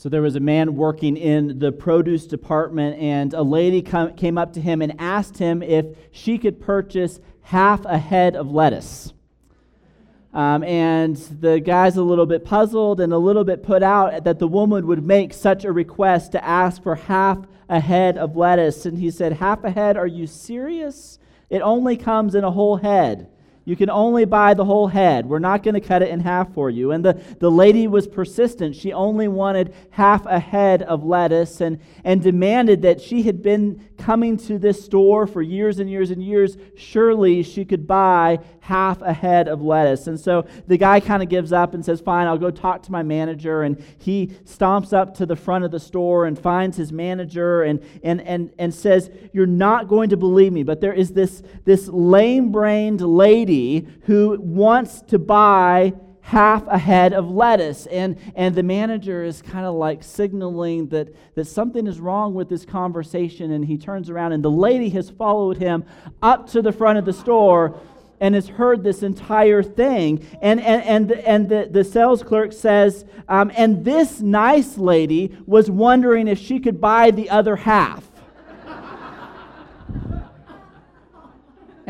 So there was a man working in the produce department, and a lady come, came up to him and asked him if she could purchase half a head of lettuce. Um, and the guy's a little bit puzzled and a little bit put out that the woman would make such a request to ask for half a head of lettuce. And he said, Half a head? Are you serious? It only comes in a whole head. You can only buy the whole head. We're not going to cut it in half for you. And the, the lady was persistent. She only wanted half a head of lettuce and, and demanded that she had been coming to this store for years and years and years. Surely she could buy half a head of lettuce. And so the guy kind of gives up and says, Fine, I'll go talk to my manager. And he stomps up to the front of the store and finds his manager and, and, and, and says, You're not going to believe me, but there is this, this lame brained lady who wants to buy half a head of lettuce. And, and the manager is kind of like signaling that, that something is wrong with this conversation. And he turns around, and the lady has followed him up to the front of the store and has heard this entire thing. And, and, and, and the, the sales clerk says, um, and this nice lady was wondering if she could buy the other half.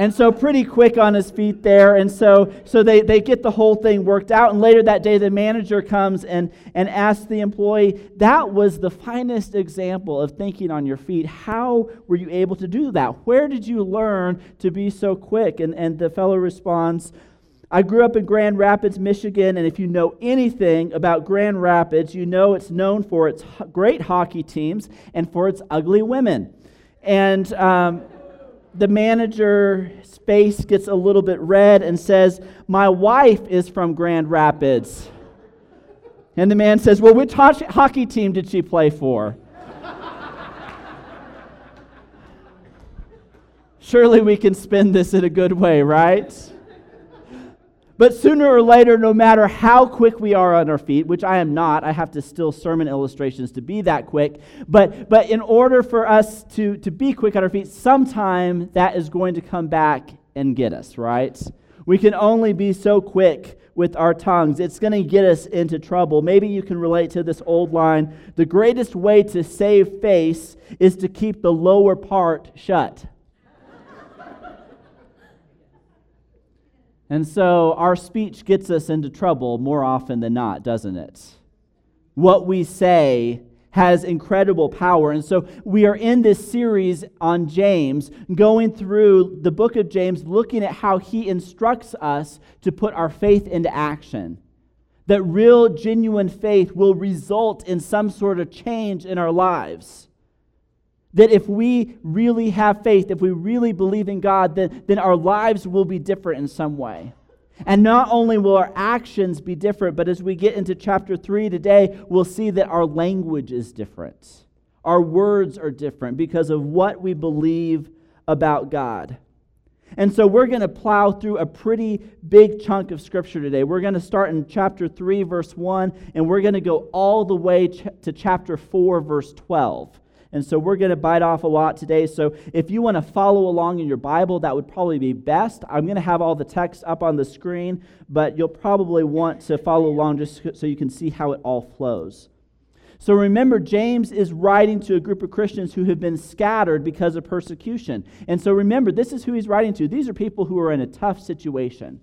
And so pretty quick on his feet there. And so, so they, they get the whole thing worked out. And later that day, the manager comes and, and asks the employee, That was the finest example of thinking on your feet. How were you able to do that? Where did you learn to be so quick? And, and the fellow responds, I grew up in Grand Rapids, Michigan, and if you know anything about Grand Rapids, you know it's known for its great hockey teams and for its ugly women. And um, the manager's face gets a little bit red and says, My wife is from Grand Rapids. And the man says, Well, which hockey team did she play for? Surely we can spin this in a good way, right? But sooner or later, no matter how quick we are on our feet, which I am not, I have to still sermon illustrations to be that quick. But, but in order for us to, to be quick on our feet, sometime that is going to come back and get us, right? We can only be so quick with our tongues. It's going to get us into trouble. Maybe you can relate to this old line the greatest way to save face is to keep the lower part shut. And so our speech gets us into trouble more often than not, doesn't it? What we say has incredible power. And so we are in this series on James, going through the book of James, looking at how he instructs us to put our faith into action. That real, genuine faith will result in some sort of change in our lives. That if we really have faith, if we really believe in God, then, then our lives will be different in some way. And not only will our actions be different, but as we get into chapter 3 today, we'll see that our language is different. Our words are different because of what we believe about God. And so we're going to plow through a pretty big chunk of scripture today. We're going to start in chapter 3, verse 1, and we're going to go all the way ch- to chapter 4, verse 12. And so we're going to bite off a lot today. So if you want to follow along in your Bible, that would probably be best. I'm going to have all the text up on the screen, but you'll probably want to follow along just so you can see how it all flows. So remember, James is writing to a group of Christians who have been scattered because of persecution. And so remember, this is who he's writing to. These are people who are in a tough situation.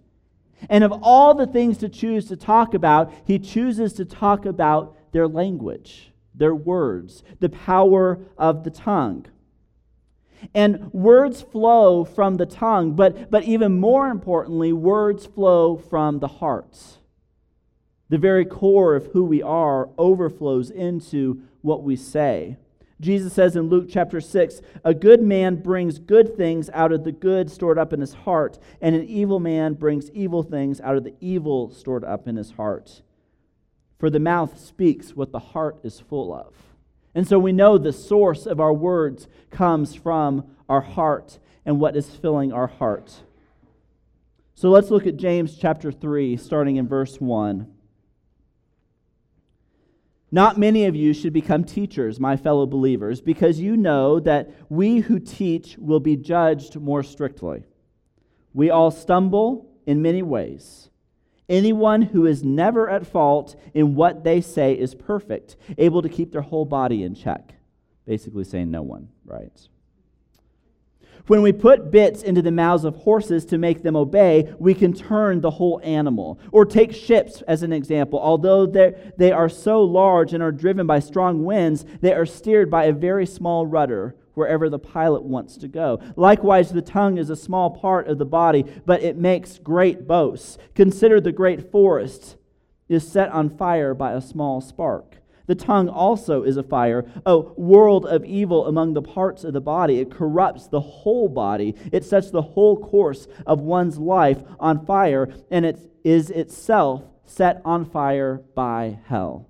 And of all the things to choose to talk about, he chooses to talk about their language their words, the power of the tongue. And words flow from the tongue, but, but even more importantly, words flow from the heart. The very core of who we are overflows into what we say. Jesus says in Luke chapter 6 A good man brings good things out of the good stored up in his heart, and an evil man brings evil things out of the evil stored up in his heart. For the mouth speaks what the heart is full of. And so we know the source of our words comes from our heart and what is filling our heart. So let's look at James chapter 3, starting in verse 1. Not many of you should become teachers, my fellow believers, because you know that we who teach will be judged more strictly. We all stumble in many ways. Anyone who is never at fault in what they say is perfect, able to keep their whole body in check. Basically, saying no one, right? When we put bits into the mouths of horses to make them obey, we can turn the whole animal. Or take ships as an example. Although they are so large and are driven by strong winds, they are steered by a very small rudder wherever the pilot wants to go. Likewise, the tongue is a small part of the body, but it makes great boasts. Consider the great forest is set on fire by a small spark. The tongue also is a fire, a world of evil among the parts of the body. It corrupts the whole body. It sets the whole course of one's life on fire, and it is itself set on fire by hell.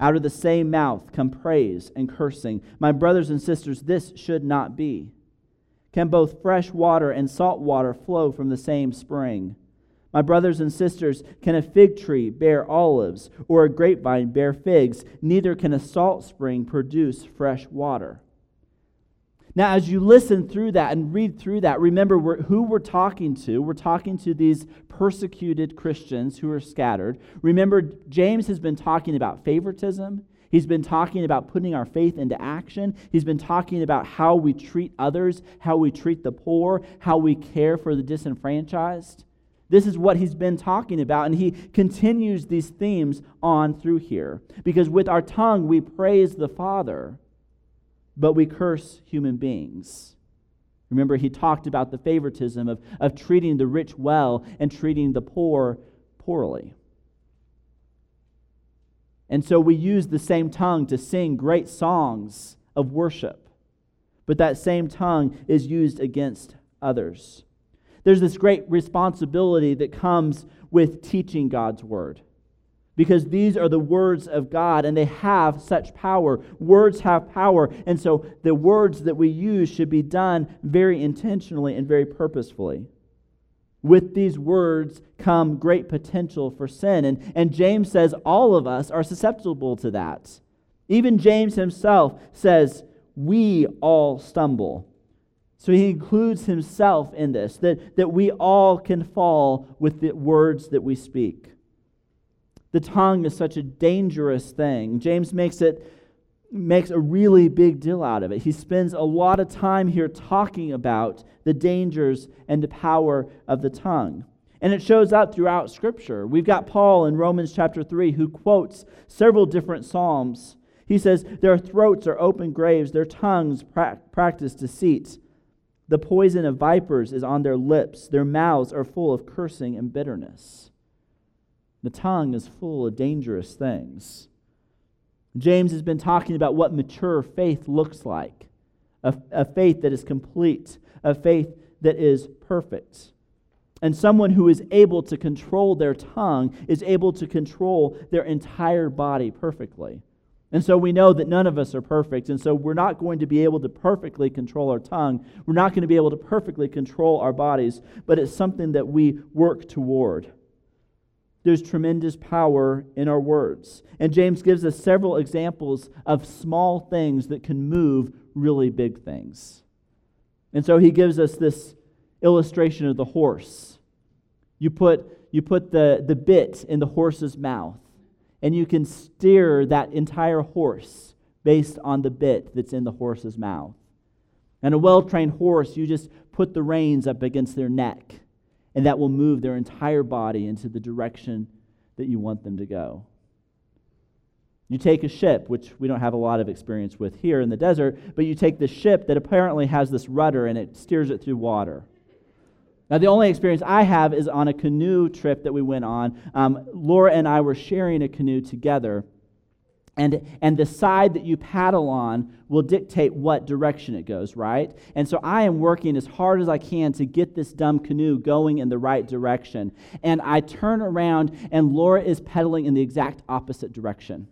Out of the same mouth come praise and cursing. My brothers and sisters, this should not be. Can both fresh water and salt water flow from the same spring? My brothers and sisters, can a fig tree bear olives, or a grapevine bear figs? Neither can a salt spring produce fresh water. Now, as you listen through that and read through that, remember we're, who we're talking to. We're talking to these persecuted Christians who are scattered. Remember, James has been talking about favoritism. He's been talking about putting our faith into action. He's been talking about how we treat others, how we treat the poor, how we care for the disenfranchised. This is what he's been talking about, and he continues these themes on through here. Because with our tongue, we praise the Father but we curse human beings. Remember, he talked about the favoritism of, of treating the rich well and treating the poor poorly. And so we use the same tongue to sing great songs of worship, but that same tongue is used against others. There's this great responsibility that comes with teaching God's word because these are the words of God and they have such power. Words have power. And so the words that we use should be done very intentionally and very purposefully. With these words come great potential for sin. And, and James says all of us are susceptible to that. Even James himself says, We all stumble. So he includes himself in this, that, that we all can fall with the words that we speak. The tongue is such a dangerous thing. James makes it makes a really big deal out of it. He spends a lot of time here talking about the dangers and the power of the tongue. And it shows up throughout Scripture. We've got Paul in Romans chapter 3 who quotes several different Psalms. He says, Their throats are open graves, their tongues pra- practice deceit. The poison of vipers is on their lips, their mouths are full of cursing and bitterness. The tongue is full of dangerous things. James has been talking about what mature faith looks like a, a faith that is complete, a faith that is perfect. And someone who is able to control their tongue is able to control their entire body perfectly. And so we know that none of us are perfect. And so we're not going to be able to perfectly control our tongue. We're not going to be able to perfectly control our bodies, but it's something that we work toward. There's tremendous power in our words. And James gives us several examples of small things that can move really big things. And so he gives us this illustration of the horse. You put, you put the, the bit in the horse's mouth, and you can steer that entire horse based on the bit that's in the horse's mouth. And a well trained horse, you just put the reins up against their neck and that will move their entire body into the direction that you want them to go. You take a ship, which we don't have a lot of experience with here in the desert, but you take the ship that apparently has this rudder and it steers it through water. Now, the only experience I have is on a canoe trip that we went on. Um, Laura and I were sharing a canoe together, and, and the side that you paddle on will dictate what direction it goes, right? And so I am working as hard as I can to get this dumb canoe going in the right direction. And I turn around, and Laura is pedaling in the exact opposite direction.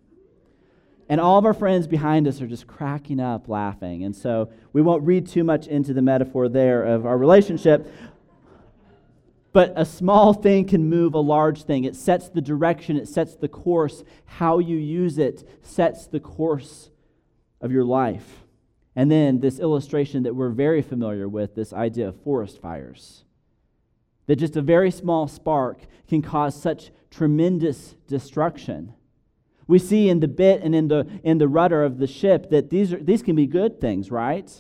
And all of our friends behind us are just cracking up laughing. And so we won't read too much into the metaphor there of our relationship. But a small thing can move a large thing. It sets the direction, it sets the course. How you use it sets the course of your life. And then this illustration that we're very familiar with this idea of forest fires. That just a very small spark can cause such tremendous destruction. We see in the bit and in the, in the rudder of the ship that these, are, these can be good things, right?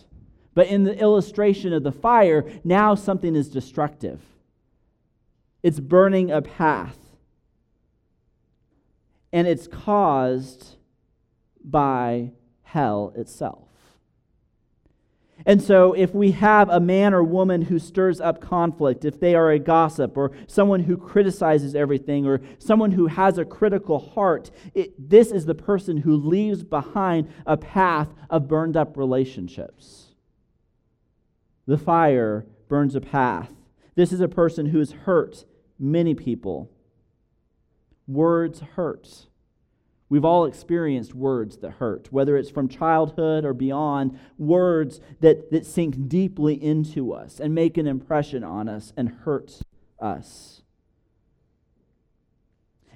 But in the illustration of the fire, now something is destructive. It's burning a path. And it's caused by hell itself. And so, if we have a man or woman who stirs up conflict, if they are a gossip or someone who criticizes everything or someone who has a critical heart, it, this is the person who leaves behind a path of burned up relationships. The fire burns a path. This is a person who is hurt many people. Words hurt. We've all experienced words that hurt, whether it's from childhood or beyond, words that, that sink deeply into us and make an impression on us and hurt us.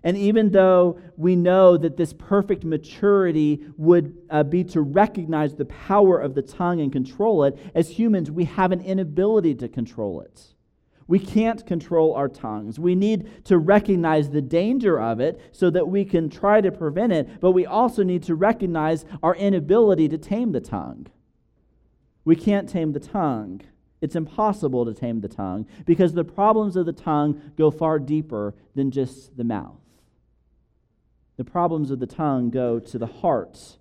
And even though we know that this perfect maturity would uh, be to recognize the power of the tongue and control it, as humans, we have an inability to control it. We can't control our tongues. We need to recognize the danger of it so that we can try to prevent it, but we also need to recognize our inability to tame the tongue. We can't tame the tongue. It's impossible to tame the tongue because the problems of the tongue go far deeper than just the mouth. The problems of the tongue go to the heart.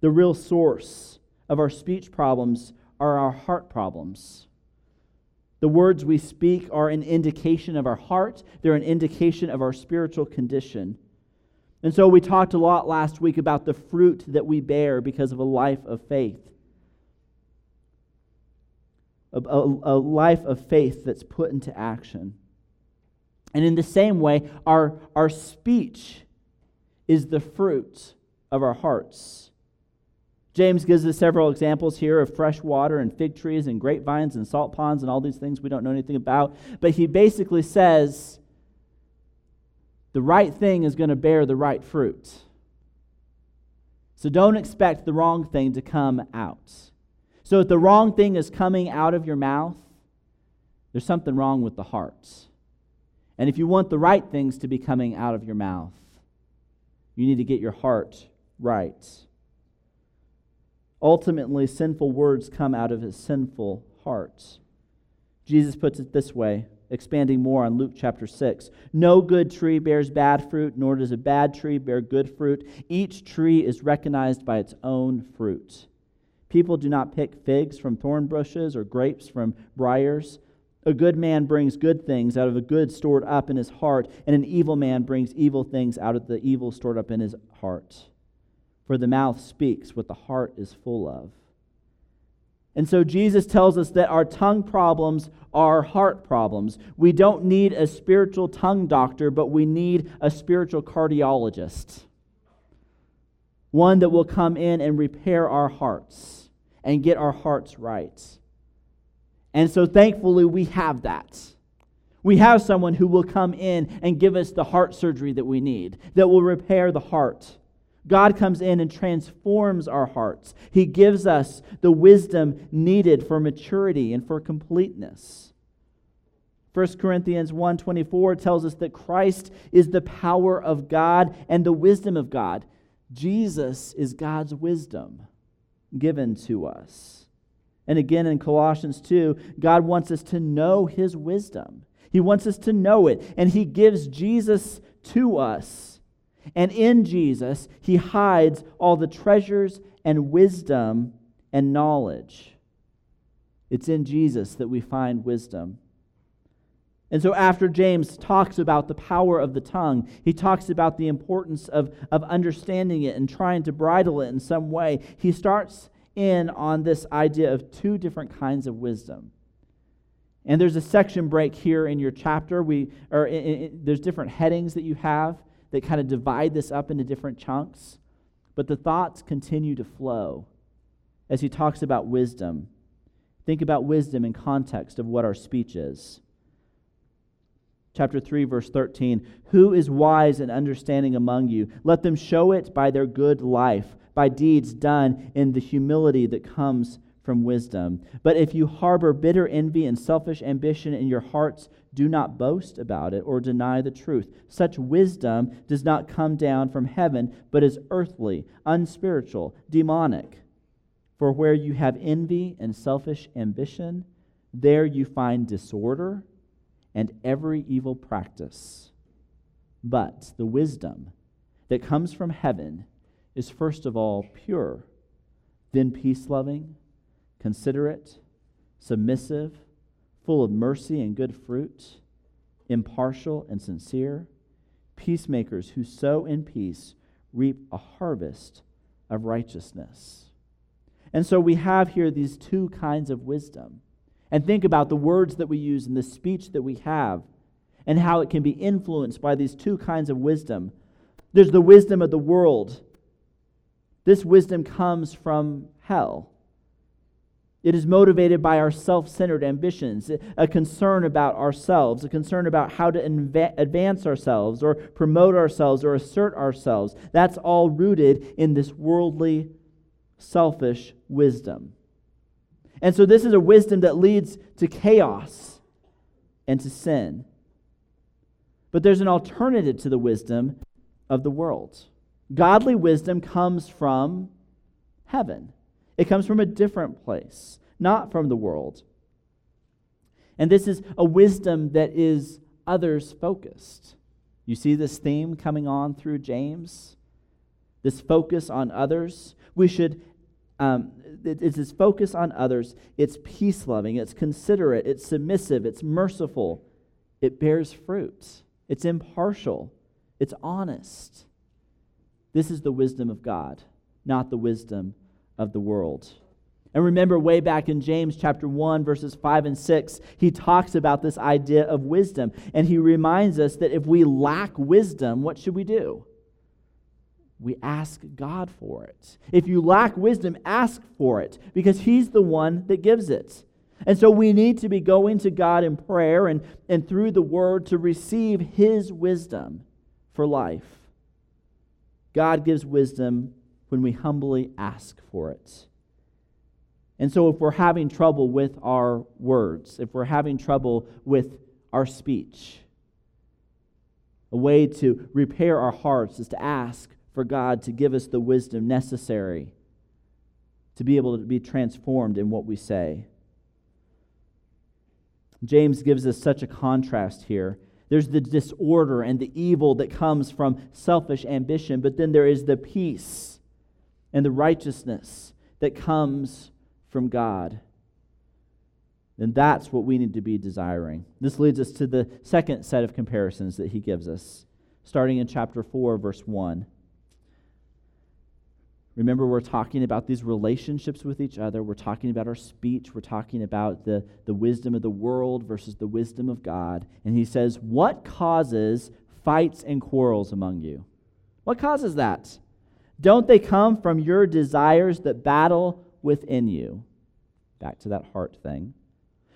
The real source of our speech problems are our heart problems. The words we speak are an indication of our heart, they're an indication of our spiritual condition. And so we talked a lot last week about the fruit that we bear because of a life of faith. A, a, a, life of faith that's put into action. And in the same way, our, our speech is the fruit of our hearts. James gives us several examples here of fresh water and fig trees and grapevines and salt ponds and all these things we don't know anything about. But he basically says the right thing is going to bear the right fruit. So don't expect the wrong thing to come out. So if the wrong thing is coming out of your mouth, there's something wrong with the heart. And if you want the right things to be coming out of your mouth, you need to get your heart right. Ultimately, sinful words come out of his sinful hearts. Jesus puts it this way, expanding more on Luke chapter 6. No good tree bears bad fruit, nor does a bad tree bear good fruit. Each tree is recognized by its own fruit. People do not pick figs from thorn bushes or grapes from briars. A good man brings good things out of a good stored up in his heart, and an evil man brings evil things out of the evil stored up in his heart for the mouth speaks what the heart is full of. And so Jesus tells us that our tongue problems are heart problems. We don't need a spiritual tongue doctor, but we need a spiritual cardiologist. One that will come in and repair our hearts and get our hearts right. And so thankfully, we have that. We have someone who will come in and give us the heart surgery that we need, that will repair the heart. God comes in and transforms our hearts. He gives us the wisdom needed for maturity and for completeness. 1 Corinthians 1:24 tells us that Christ is the power of God and the wisdom of God. Jesus is God's wisdom given to us. And again in Colossians 2, God wants us to know his wisdom. He wants us to know it, and he gives Jesus to us and in Jesus, he hides all the treasures and wisdom and knowledge. It's in Jesus that we find wisdom. And so, after James talks about the power of the tongue, he talks about the importance of, of understanding it and trying to bridle it in some way. He starts in on this idea of two different kinds of wisdom. And there's a section break here in your chapter. We, or in, in, there's different headings that you have that kind of divide this up into different chunks. But the thoughts continue to flow as he talks about wisdom. Think about wisdom in context of what our speech is. Chapter 3, verse 13 Who is wise and understanding among you? Let them show it by their good life, by deeds done in the humility that comes from wisdom. But if you harbor bitter envy and selfish ambition in your hearts, do not boast about it or deny the truth. Such wisdom does not come down from heaven, but is earthly, unspiritual, demonic. For where you have envy and selfish ambition, there you find disorder and every evil practice. But the wisdom that comes from heaven is first of all pure, then peace loving considerate, submissive, full of mercy and good fruit, impartial and sincere, peacemakers who sow in peace reap a harvest of righteousness. And so we have here these two kinds of wisdom. And think about the words that we use and the speech that we have and how it can be influenced by these two kinds of wisdom. There's the wisdom of the world. This wisdom comes from hell. It is motivated by our self centered ambitions, a concern about ourselves, a concern about how to inv- advance ourselves or promote ourselves or assert ourselves. That's all rooted in this worldly, selfish wisdom. And so, this is a wisdom that leads to chaos and to sin. But there's an alternative to the wisdom of the world. Godly wisdom comes from heaven. It comes from a different place, not from the world. And this is a wisdom that is others focused. You see this theme coming on through James? This focus on others. We should, um, it's this focus on others. It's peace loving, it's considerate, it's submissive, it's merciful, it bears fruit, it's impartial, it's honest. This is the wisdom of God, not the wisdom of the world. And remember, way back in James chapter 1, verses 5 and 6, he talks about this idea of wisdom. And he reminds us that if we lack wisdom, what should we do? We ask God for it. If you lack wisdom, ask for it because he's the one that gives it. And so we need to be going to God in prayer and, and through the word to receive his wisdom for life. God gives wisdom when we humbly ask for it. And so, if we're having trouble with our words, if we're having trouble with our speech, a way to repair our hearts is to ask for God to give us the wisdom necessary to be able to be transformed in what we say. James gives us such a contrast here. There's the disorder and the evil that comes from selfish ambition, but then there is the peace and the righteousness that comes from God. And that's what we need to be desiring. This leads us to the second set of comparisons that he gives us, starting in chapter 4, verse 1. Remember, we're talking about these relationships with each other. We're talking about our speech. We're talking about the, the wisdom of the world versus the wisdom of God. And he says, What causes fights and quarrels among you? What causes that? Don't they come from your desires that battle within you? Back to that heart thing.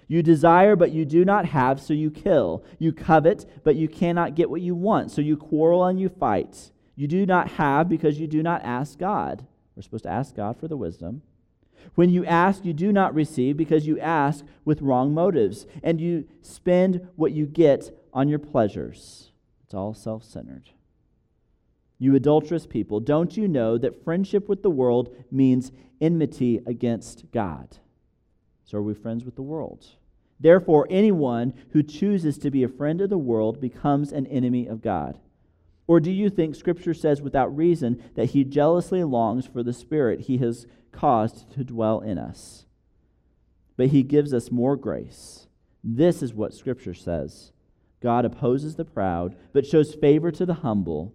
You desire, but you do not have, so you kill. You covet, but you cannot get what you want, so you quarrel and you fight. You do not have because you do not ask God. We're supposed to ask God for the wisdom. When you ask, you do not receive because you ask with wrong motives, and you spend what you get on your pleasures. It's all self centered. You adulterous people, don't you know that friendship with the world means enmity against God? So are we friends with the world? Therefore, anyone who chooses to be a friend of the world becomes an enemy of God. Or do you think Scripture says without reason that he jealously longs for the Spirit he has caused to dwell in us? But he gives us more grace. This is what Scripture says God opposes the proud, but shows favor to the humble.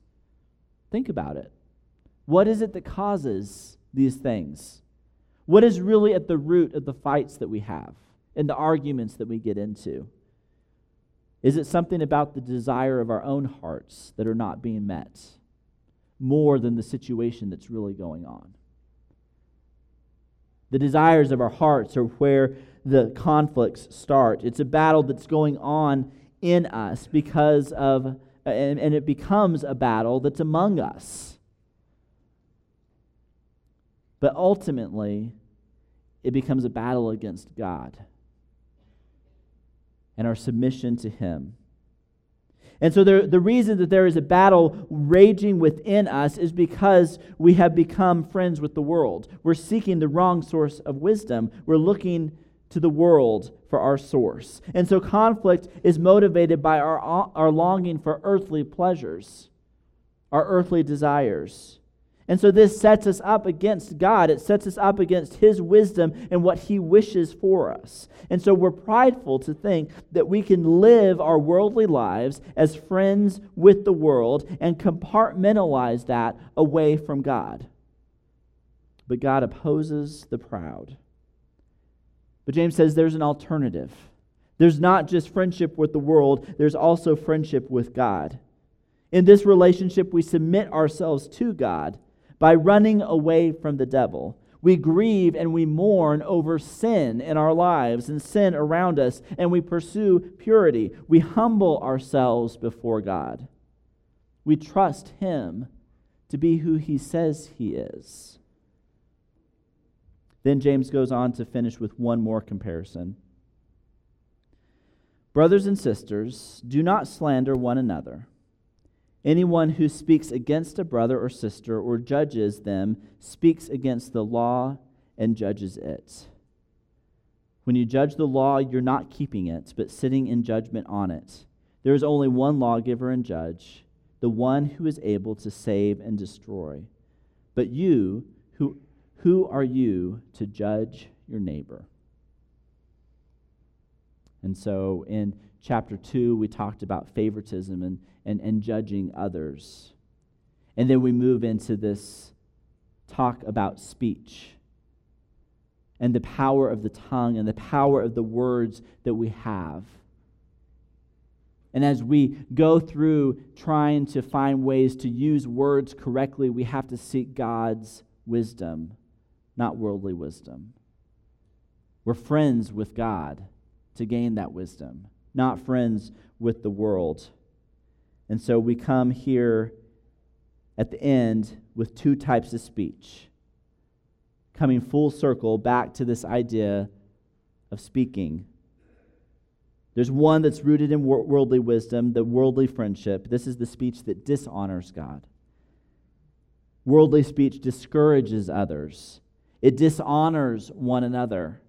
Think about it. What is it that causes these things? What is really at the root of the fights that we have and the arguments that we get into? Is it something about the desire of our own hearts that are not being met more than the situation that's really going on? The desires of our hearts are where the conflicts start. It's a battle that's going on in us because of, and, and it becomes a battle that's among us. But ultimately, it becomes a battle against God and our submission to Him. And so, there, the reason that there is a battle raging within us is because we have become friends with the world. We're seeking the wrong source of wisdom. We're looking to the world for our source. And so, conflict is motivated by our, our longing for earthly pleasures, our earthly desires. And so this sets us up against God. It sets us up against His wisdom and what He wishes for us. And so we're prideful to think that we can live our worldly lives as friends with the world and compartmentalize that away from God. But God opposes the proud. But James says there's an alternative. There's not just friendship with the world, there's also friendship with God. In this relationship, we submit ourselves to God by running away from the devil. We grieve and we mourn over sin in our lives and sin around us, and we pursue purity. We humble ourselves before God. We trust Him to be who He says He is. Then James goes on to finish with one more comparison. Brothers and sisters, do not slander one another. Anyone who speaks against a brother or sister or judges them speaks against the law and judges it. When you judge the law, you're not keeping it, but sitting in judgment on it. There is only one lawgiver and judge, the one who is able to save and destroy. But you, who, who are you to judge your neighbor? And so in chapter 2, we talked about favoritism and, and, and judging others. And then we move into this talk about speech and the power of the tongue and the power of the words that we have. And as we go through trying to find ways to use words correctly, we have to seek God's wisdom, not worldly wisdom. We're friends with God to gain that wisdom not friends with the world. And so we come here at the end with two types of speech, coming full circle back to this idea of speaking. There's one that's rooted in worldly wisdom, the worldly friendship. This is the speech that dishonors God. Worldly speech discourages others, it dishonors one another,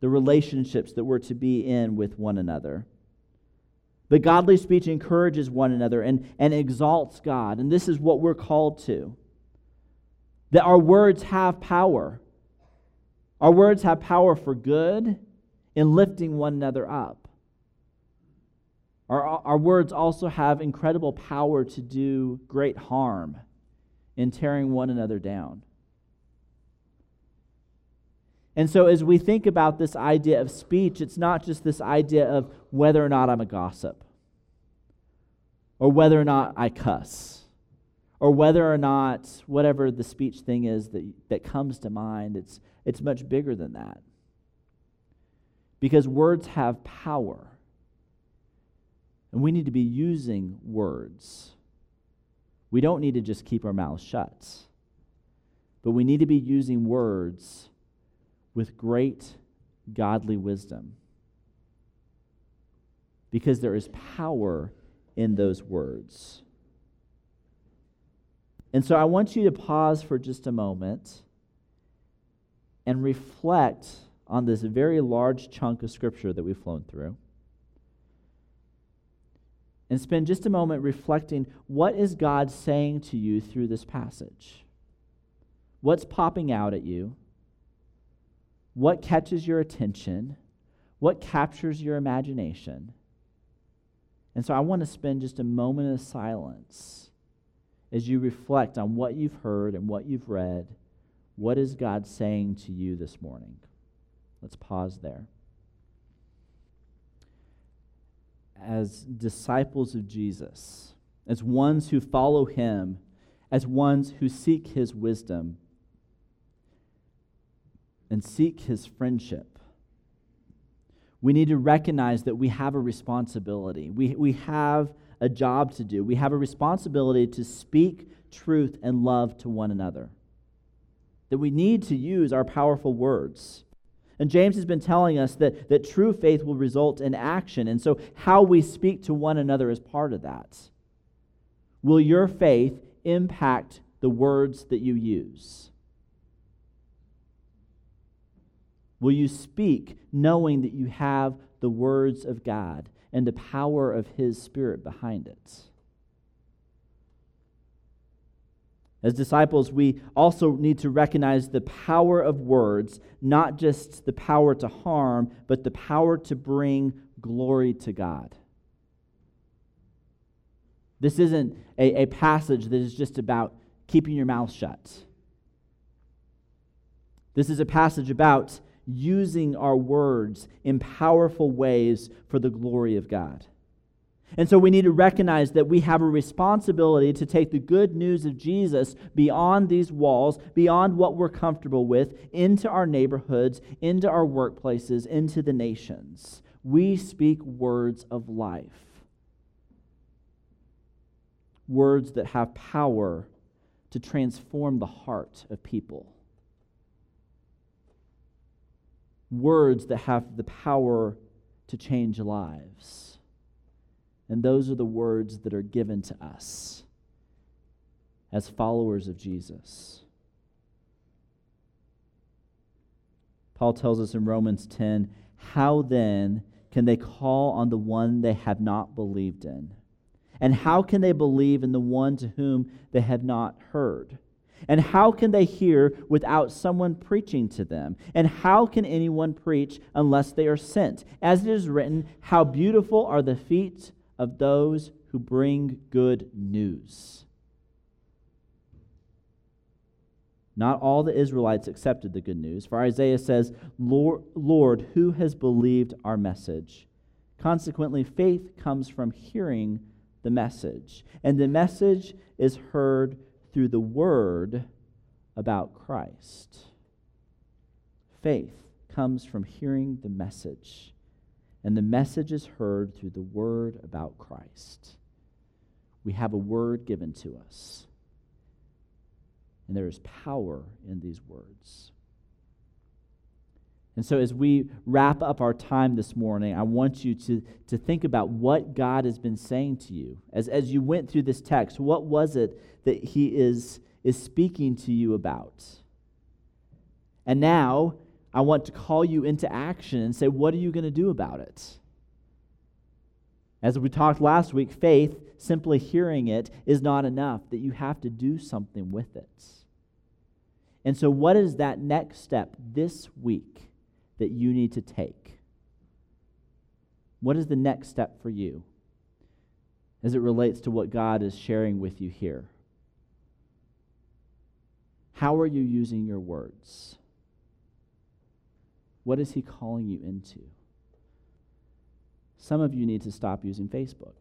the relationships that we're to be in with one another. But godly speech encourages one another and, and exalts God. And this is what we're called to. That our words have power. Our words have power for good in lifting one another up. Our, our words also have incredible power to do great harm in tearing one another down. And so, as we think about this idea of speech, it's not just this idea of whether or not I'm a gossip, or whether or not I cuss, or whether or not whatever the speech thing is that, that comes to mind. It's, it's much bigger than that. Because words have power. And we need to be using words. We don't need to just keep our mouths shut, but we need to be using words with great godly wisdom. Because there is power in those words. And so I want you to pause for just a moment and reflect on this very large chunk of scripture that we've flown through. And spend just a moment reflecting what is God saying to you through this passage? What's popping out at you? What catches your attention? What captures your imagination? And so I want to spend just a moment of silence as you reflect on what you've heard and what you've read. What is God saying to you this morning? Let's pause there. As disciples of Jesus, as ones who follow him, as ones who seek his wisdom and seek his friendship, we need to recognize that we have a responsibility. We, we have a job to do. We have a responsibility to speak truth and love to one another. That we need to use our powerful words. And James has been telling us that, that true faith will result in action. And so, how we speak to one another is part of that. Will your faith impact the words that you use? Will you speak knowing that you have the words of God and the power of His Spirit behind it? As disciples, we also need to recognize the power of words, not just the power to harm, but the power to bring glory to God. This isn't a, a passage that is just about keeping your mouth shut. This is a passage about using our words in powerful ways for the glory of God. And so we need to recognize that we have a responsibility to take the good news of Jesus beyond these walls, beyond what we're comfortable with, into our neighborhoods, into our workplaces, into the nations. We speak words of life, words that have power to transform the heart of people, words that have the power to change lives. And those are the words that are given to us as followers of Jesus. Paul tells us in Romans 10 How then can they call on the one they have not believed in? And how can they believe in the one to whom they have not heard? And how can they hear without someone preaching to them? And how can anyone preach unless they are sent? As it is written, How beautiful are the feet of those who bring good news. Not all the Israelites accepted the good news, for Isaiah says, Lord, Lord, who has believed our message? Consequently, faith comes from hearing the message, and the message is heard through the word about Christ. Faith comes from hearing the message and the message is heard through the word about Christ. We have a word given to us, and there is power in these words. And so, as we wrap up our time this morning, I want you to, to think about what God has been saying to you. As, as you went through this text, what was it that He is, is speaking to you about? And now, I want to call you into action and say, what are you going to do about it? As we talked last week, faith, simply hearing it, is not enough, that you have to do something with it. And so, what is that next step this week that you need to take? What is the next step for you as it relates to what God is sharing with you here? How are you using your words? What is He calling you into? Some of you need to stop using Facebook.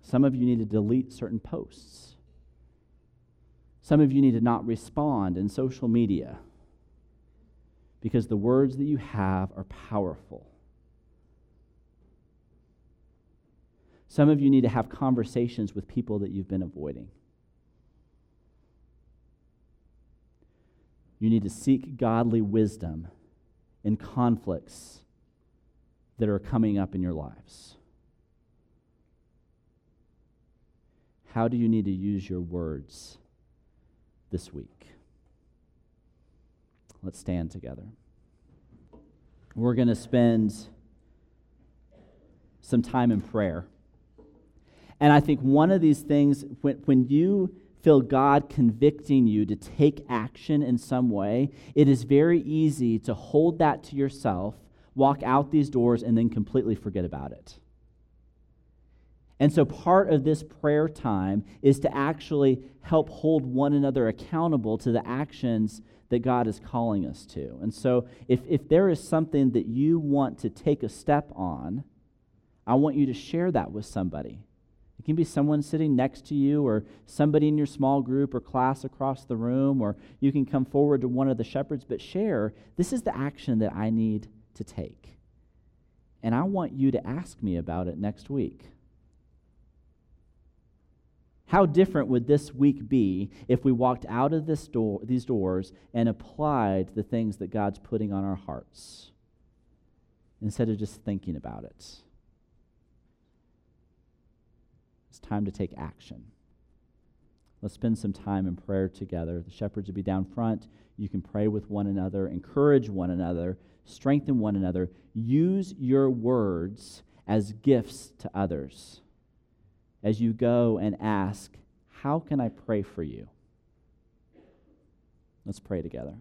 Some of you need to delete certain posts. Some of you need to not respond in social media because the words that you have are powerful. Some of you need to have conversations with people that you've been avoiding. You need to seek godly wisdom in conflicts that are coming up in your lives. How do you need to use your words this week? Let's stand together. We're going to spend some time in prayer. And I think one of these things, when, when you feel God convicting you to take action in some way, it is very easy to hold that to yourself, walk out these doors, and then completely forget about it. And so, part of this prayer time is to actually help hold one another accountable to the actions that God is calling us to. And so, if, if there is something that you want to take a step on, I want you to share that with somebody. It can be someone sitting next to you, or somebody in your small group or class across the room, or you can come forward to one of the shepherds, but share this is the action that I need to take. And I want you to ask me about it next week. How different would this week be if we walked out of this door, these doors and applied the things that God's putting on our hearts instead of just thinking about it? It's time to take action. Let's spend some time in prayer together. The shepherds will be down front. You can pray with one another, encourage one another, strengthen one another. Use your words as gifts to others as you go and ask, How can I pray for you? Let's pray together.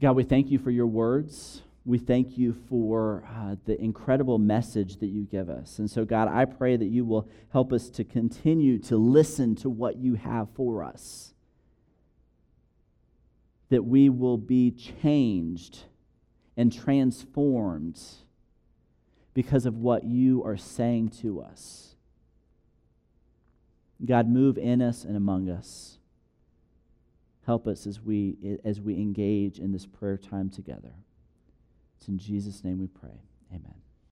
God, we thank you for your words. We thank you for uh, the incredible message that you give us. And so, God, I pray that you will help us to continue to listen to what you have for us, that we will be changed and transformed because of what you are saying to us. God, move in us and among us. Help us as we, as we engage in this prayer time together. It's in Jesus' name we pray. Amen.